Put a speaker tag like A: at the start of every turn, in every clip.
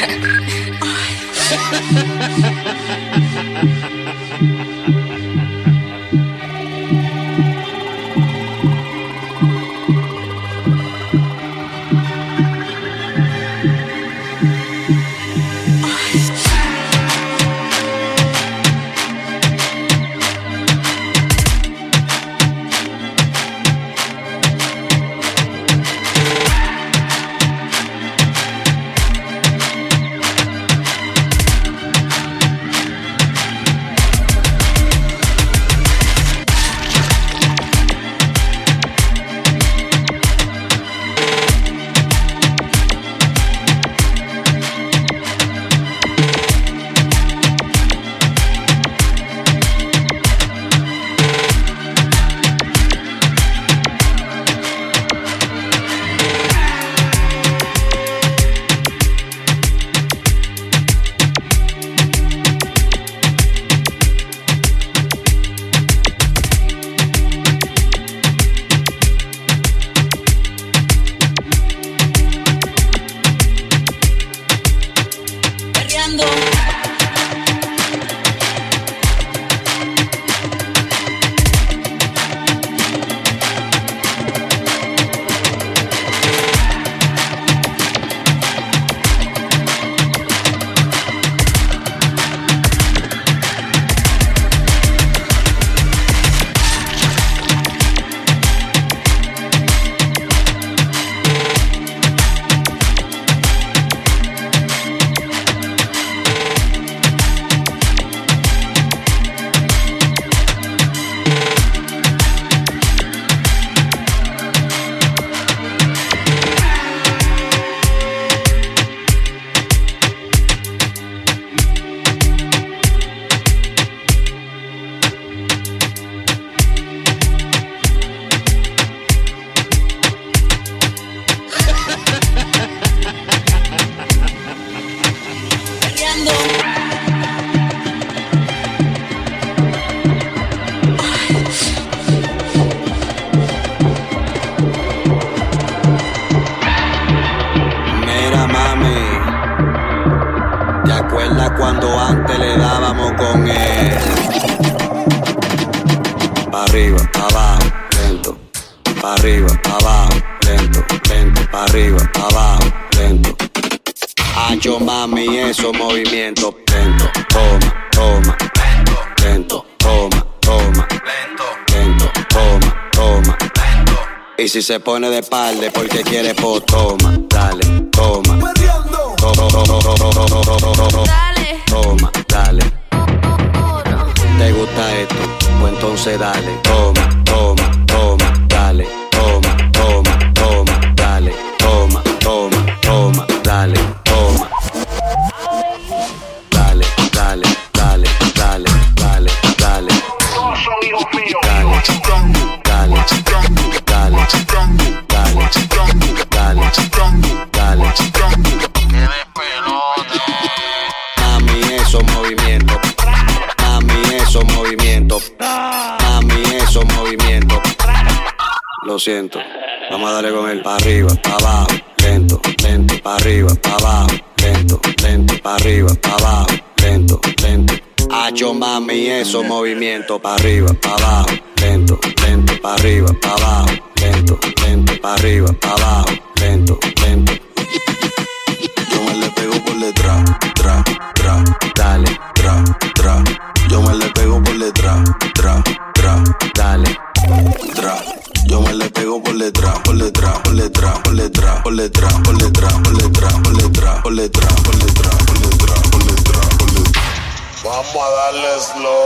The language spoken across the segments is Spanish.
A: Ay. Se pone de espalda porque quiere po, toma, dale, toma. Dale. Toma, dale. ¿Te gusta esto? Pues entonces dale, toma, movimiento, para arriba, para abajo, lento, lento, para arriba, para abajo lento, lento, para arriba, para abajo, lento, lento.
B: Yo me le pego por detrás, tra, tra,
A: dale,
B: tra, tra. Yo me le pego por detrás, tra, tra,
A: dale,
B: tra. Yo me le pego por detrás, por detrás, por detrás, por detrás, por detrás, por detrás, por detrás, por detrás, por detrás, por detrás, por detrás, por detrás, por detrás.
C: Vamos a darle slow.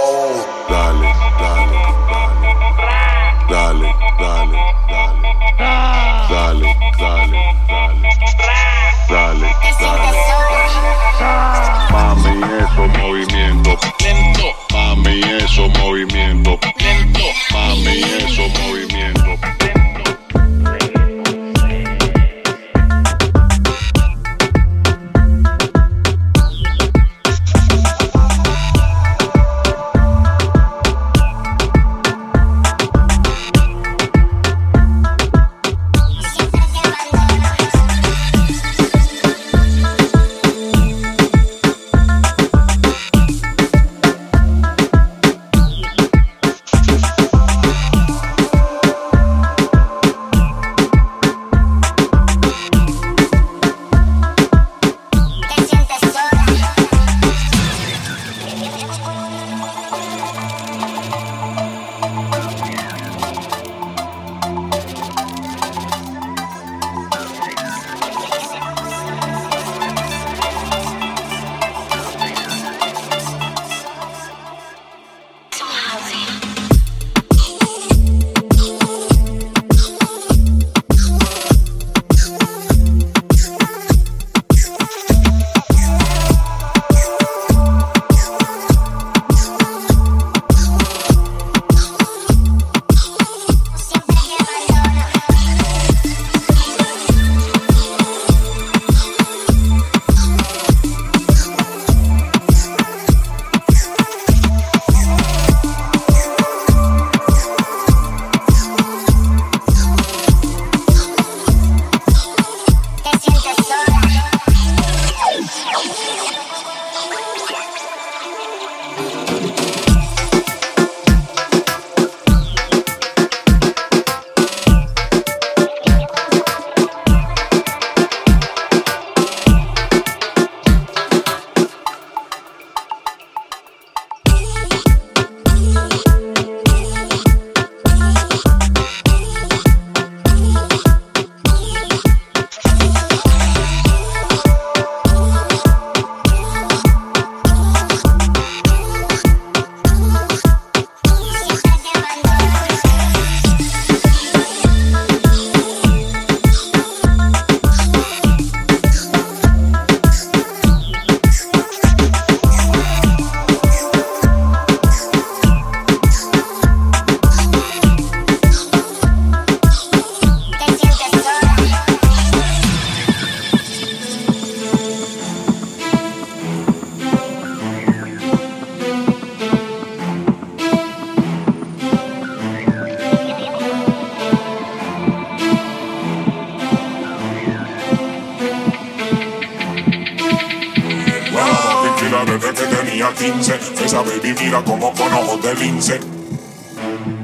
D: 15. Esa baby mira como con ojos de lince.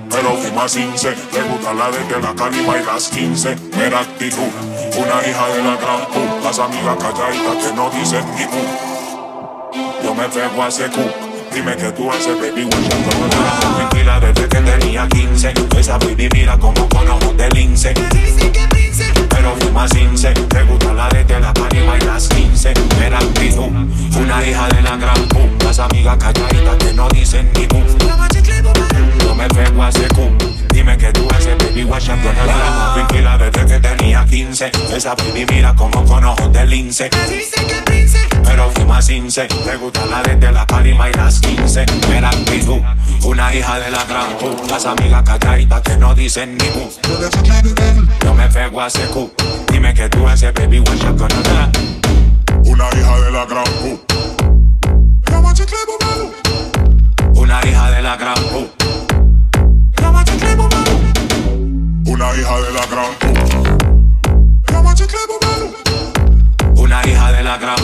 D: Pero fuma cince, le gusta la de la calima y las 15. Mera actitud, una hija de la gran Q. Las amigas calladitas que no dicen ni Q. Yo me pego a secu. Dime que tú haces, baby, no Tranquila desde que tenía 15. Esa baby mira como con ojos de lince pero fuma cince. Te gusta la de la panima y las 15. Era actitud, una hija de la gran pu. Las amigas calladitas que no dicen ni bu. No me pego a secu. Dime que tú haces baby wash up con la tranquila desde que tenía 15. Esa baby mira como con ojos de lince. Pero fuma cince. Te gusta la de la panima y las 15. Era actitud, una hija de la gran pu. Las amigas calladitas que no dicen ni bu. No me pego a secu. Dime que tú haces, baby, what you gonna do? Una hija de la gran Q. Una hija de la gran Q. Una hija de la gran Q. Una hija de la gran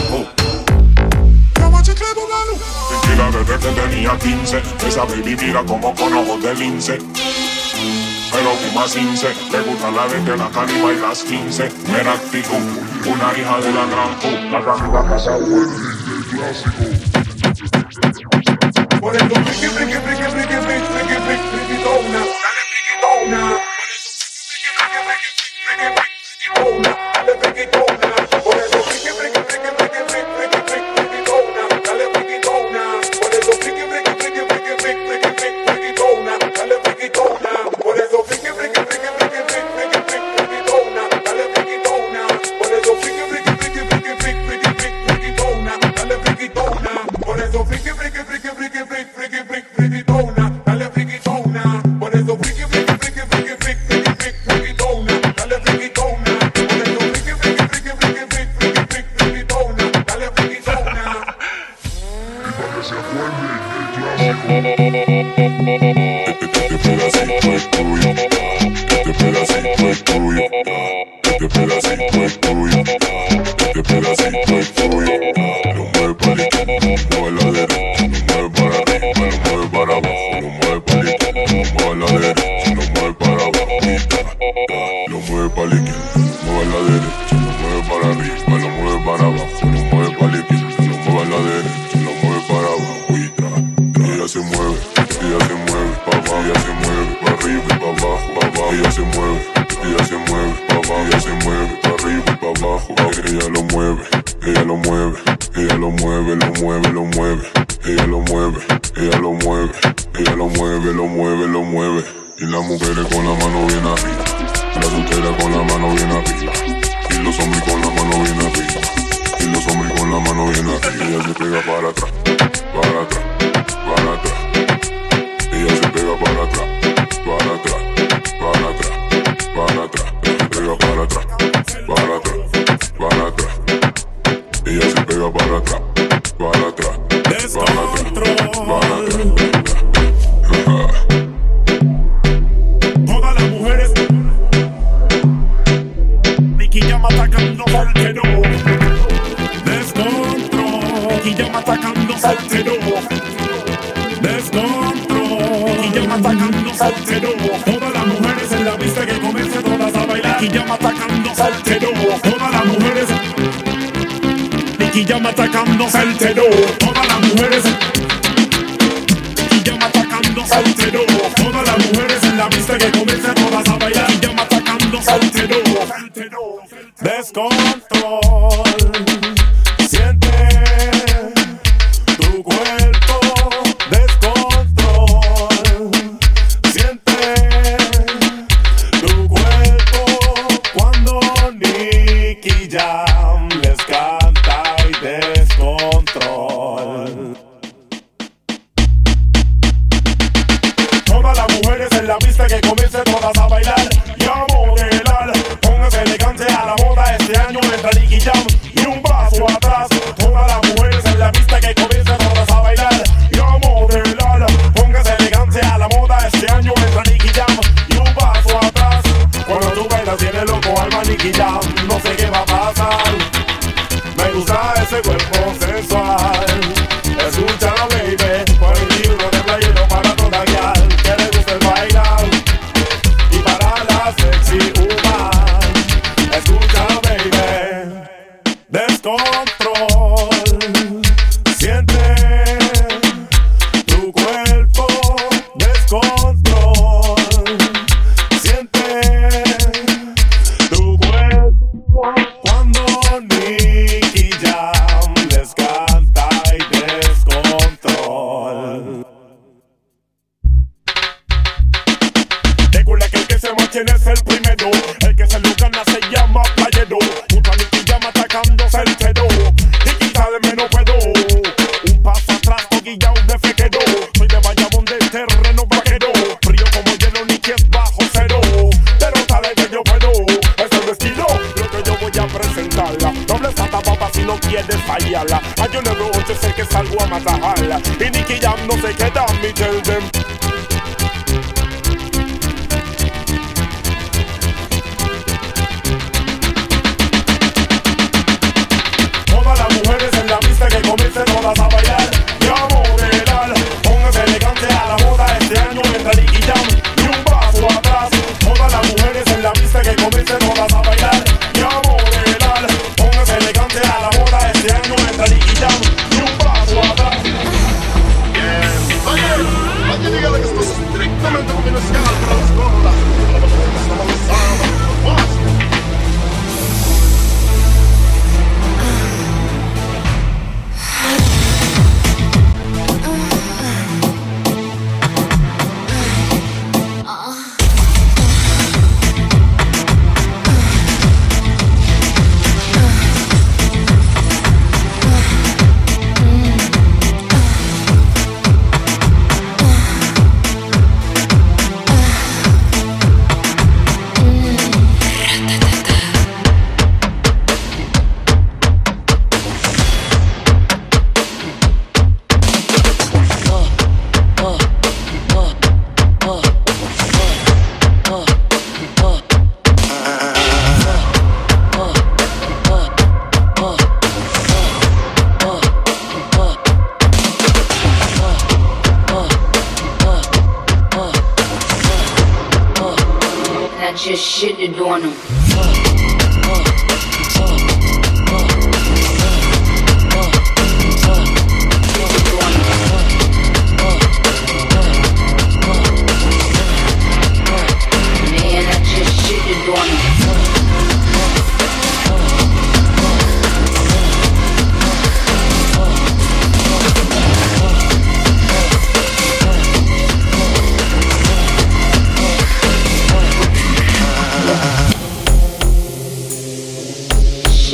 D: si la desde que tenía 15, esa baby mira como con ojos de lince. Pero fuma cince, le gusta la de la calima y las 15. Mera actitud, una hija de la gran pu, la gran casa el clásico. Por eso, friki, friki, friki, friki, friki, friki, dale friki, dona. Por eso,
E: Ella se mueve, ella se mueve, pa' abajo, ella se mueve, pa' arriba y pa' abajo. Ella lo mueve, ella lo mueve, ella lo mueve, lo mueve, lo mueve. Ella lo mueve, ella lo mueve, ella lo mueve, lo mueve, lo mueve. Y las mujeres con la mano bien arriba, la soltera con la mano bien arriba, y los hombres con la mano bien arriba. Y los hombres con la mano bien arriba. Ella se pega para atrás, para atrás, para atrás. Ella se pega para atrás, para atrás, para atrás. Pega para atrás, para atrás, para atrás. Ella se pega para atrás, para atrás, para atrás, para atrás.
D: Todas las mujeres. Nicky llama atacando soltero. Descontrol. Nicky llama atacando soltero. Descontrol. Nicky llama atacando soltero. Nicky llama atacando soltero. Todas las mujeres. Nicky llama atacando soltero. Todas las mujeres. Y llama atacando soltero Todas las mujeres en la pista que comiencen todas a bailar Y llama atacando soltero Descontrol tú sabes ese cuerpo sensual.
F: Yes, I'll go a hall. In the no se queda.
G: me,
H: tell them.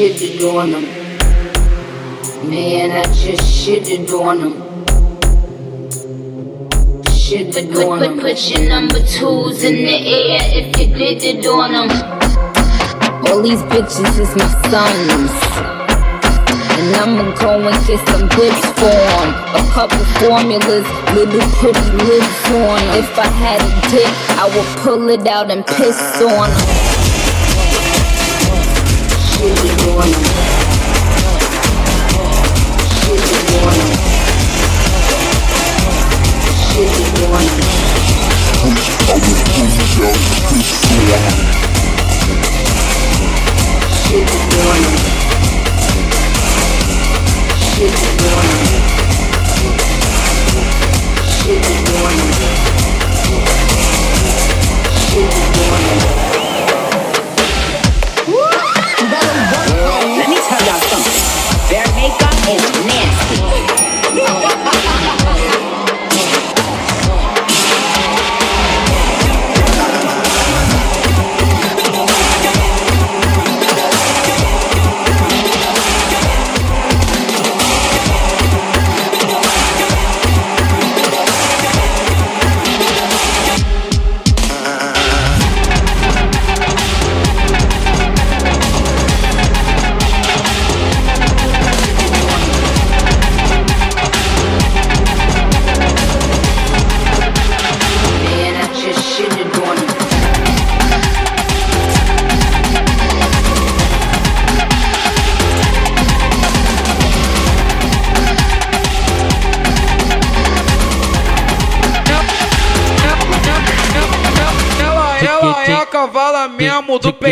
H: Shitted on him. Man, I just shitted on him. Shitted on him. Put, put your number twos in the air if you did it on them. All these bitches is my sons. And I'ma go and get some bitch for. A couple formulas, little pretty lips on. If I had a dick, I would pull it out and piss on on 'em. Shit
I: is
H: going on.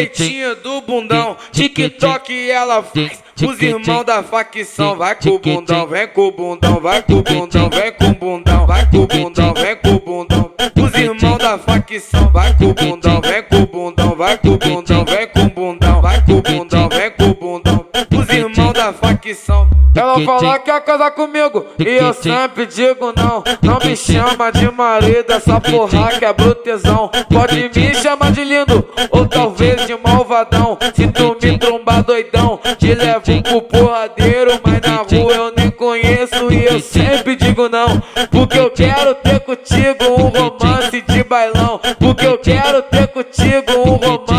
J: Peitinho do bundão. TikTok ela faz. Os irmãos da facção, vai com o bundão, vem com o bundão, vai com o bundão, vem com o bundão, vai com o bundão, vem com o bundão. Os irmãos da facção, vai com o bundão, vem com o bundão, vai com o bundão, vem com o bundão, vai com o bundão, da facção. Ela fala que quer casar comigo e eu sempre digo não. Não me chama de marido, essa porra que é brutezão. Pode me chamar de lindo ou talvez de malvadão. Se tu me trombar doidão, te levo pro porradeiro. Mas na rua eu nem conheço e eu sempre digo não. Porque eu quero ter contigo um romance de bailão. Porque eu quero ter contigo um romance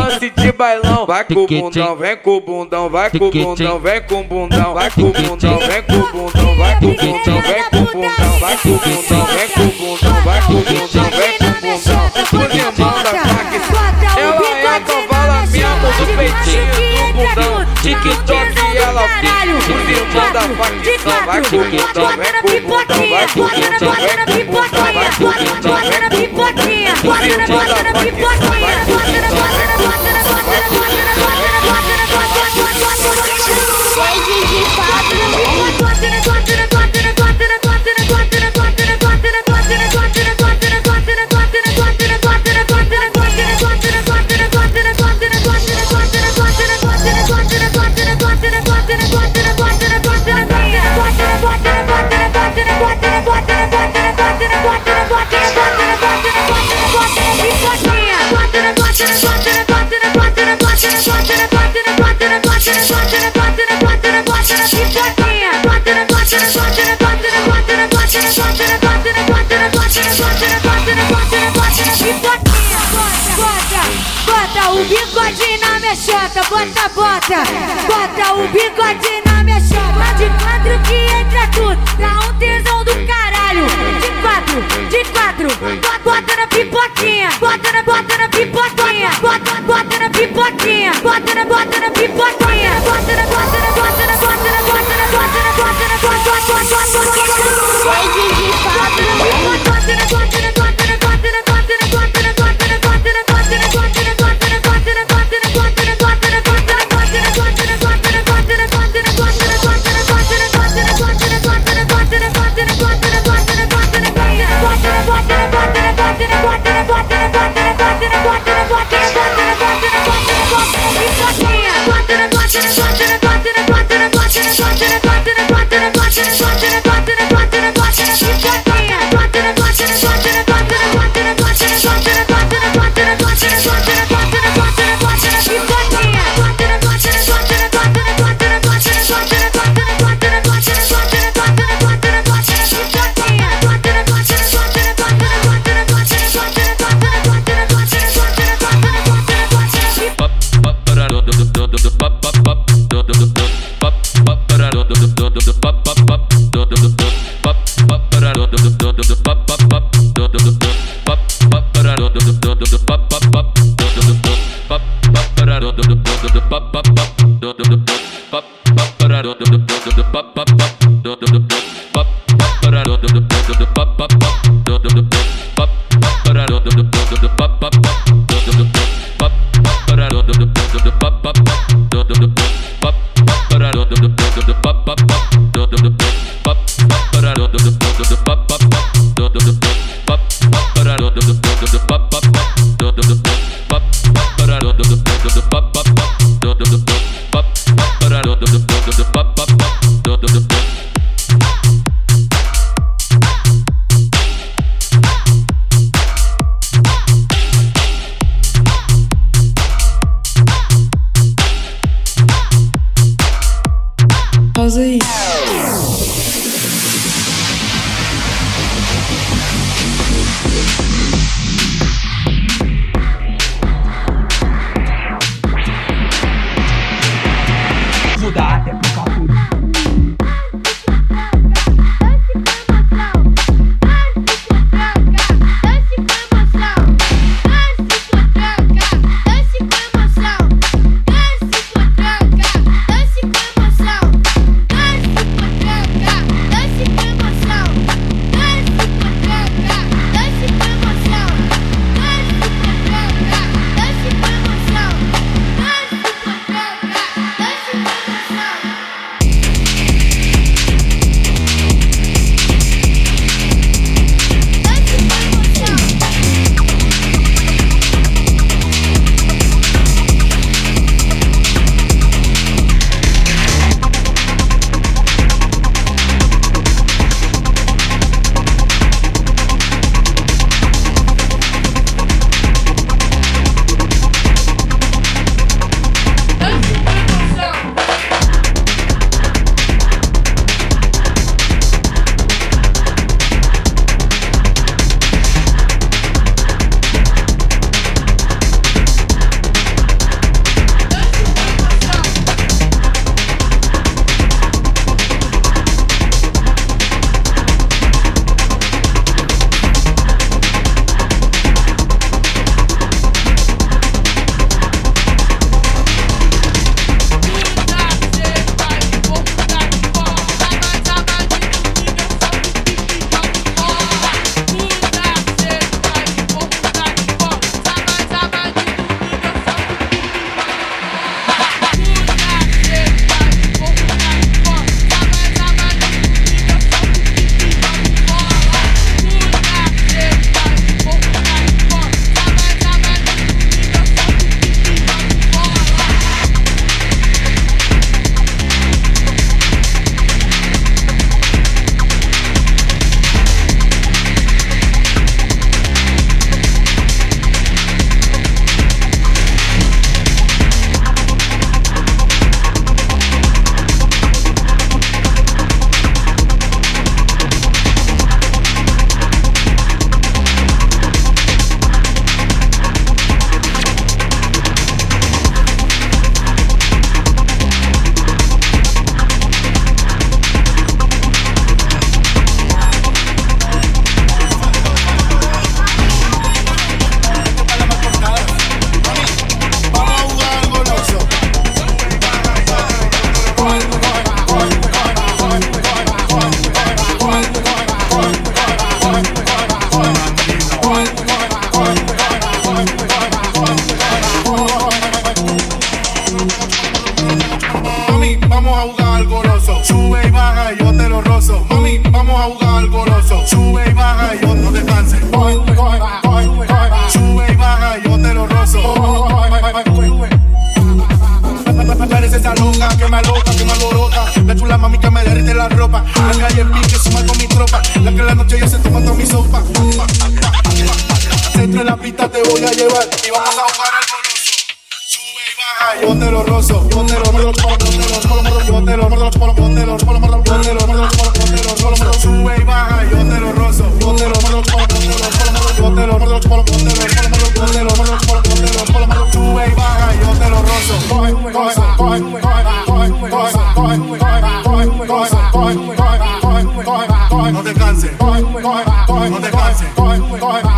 J: bailão. Vai com o bundão, vem com o bundão, vai com o bundão, vem com o bundão, vai com o bundão, vem com o bundão, vai com o bundão, vem com o bundão, vai com o bundão, vem com o bundão, vai com o bundão, vem com o bundão. Os irmãos da facção. Ela é cavala mesmo do peitinho do bundão. TikTok ela fica. Os irmãos da facção. Vai com o bundão, vem com o bundão, vai com o bundão, vem com o bundão, vai com o bundão, vem com o bundão. Os irmãos da facção.
K: Bota o bigode na chota, bota, bota, bota o bigode na minha chota. De quatro que entra tudo, dá um tesão do caralho. De quatro, de quatro, bota, bota na pipoquinha, bota na, bota na pipoquinha, bota, bota na pipoquinha, bota na, bota na pipoquinha, bota na, bota na, bota na,
G: Rosie.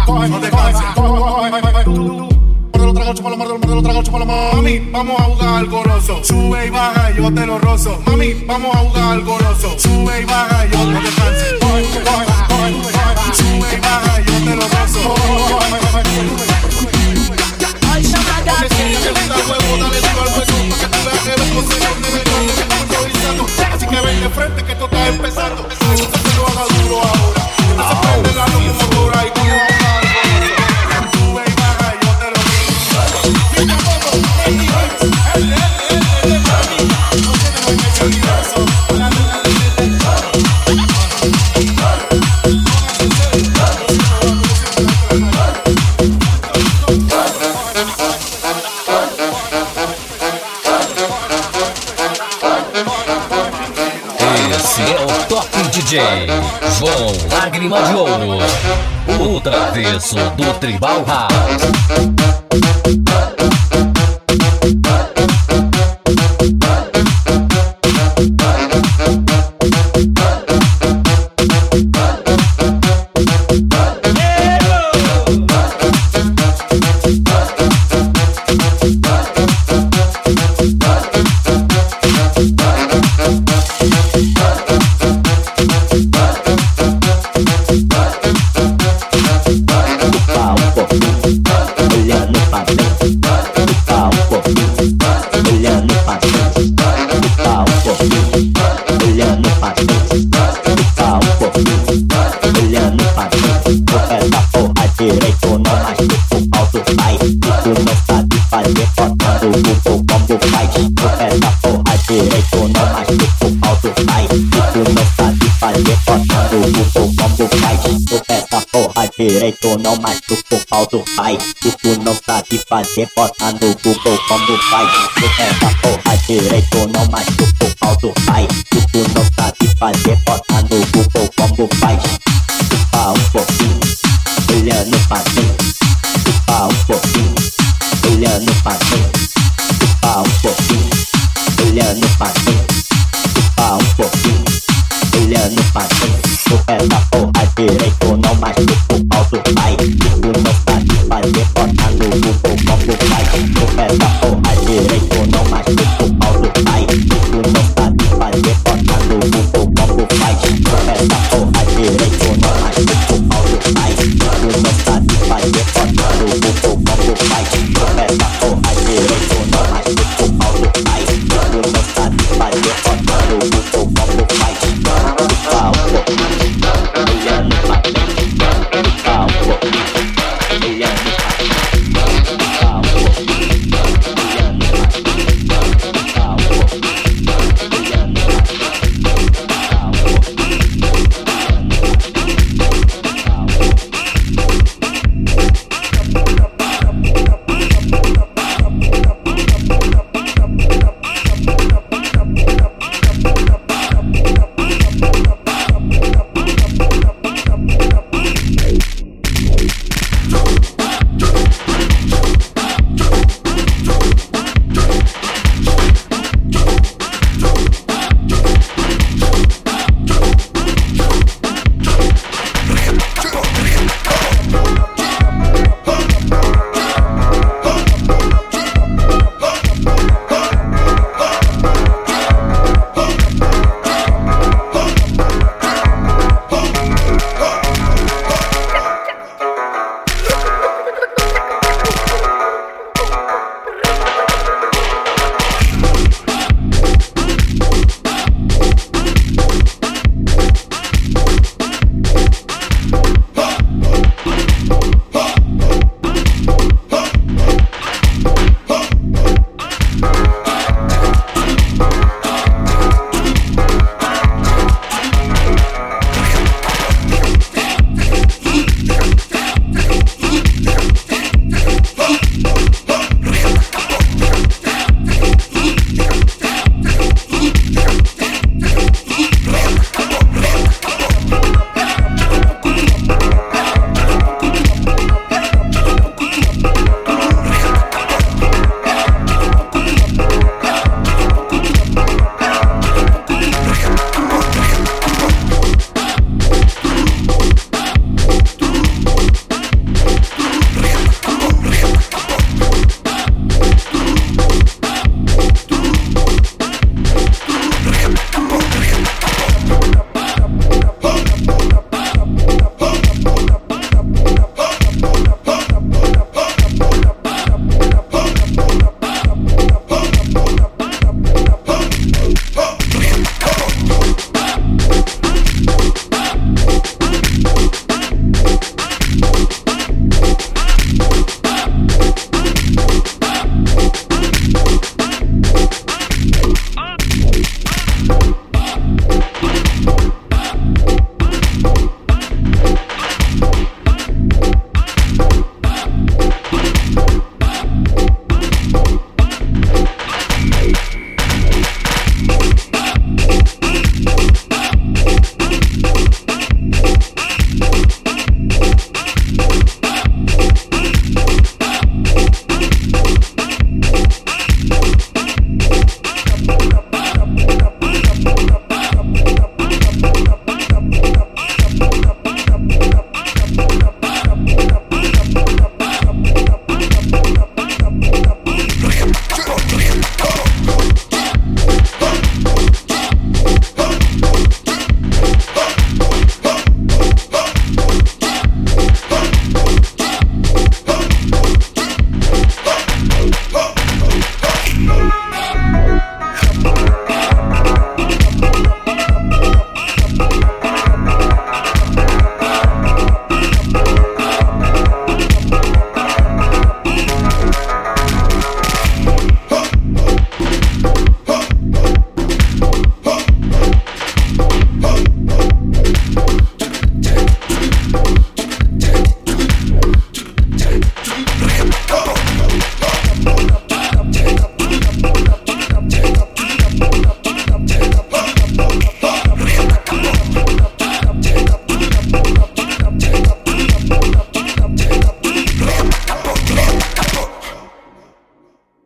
G: no te canses, mami. Vamos a jugar al goloso, sube y baja, yo te lo rozo. Mami, vamos a jugar al goloso, sube y baja, yo no te canses, sube y baja, yo te lo rozo. Ay, Así que ven de frente que esto está empezando.
L: De Ouro, o travesso do Tribal House.
M: Você bota no Google como faz. É essa porra direito Não machuca o pau do pai. Se tu não sabe fazer Bota no Google como faz.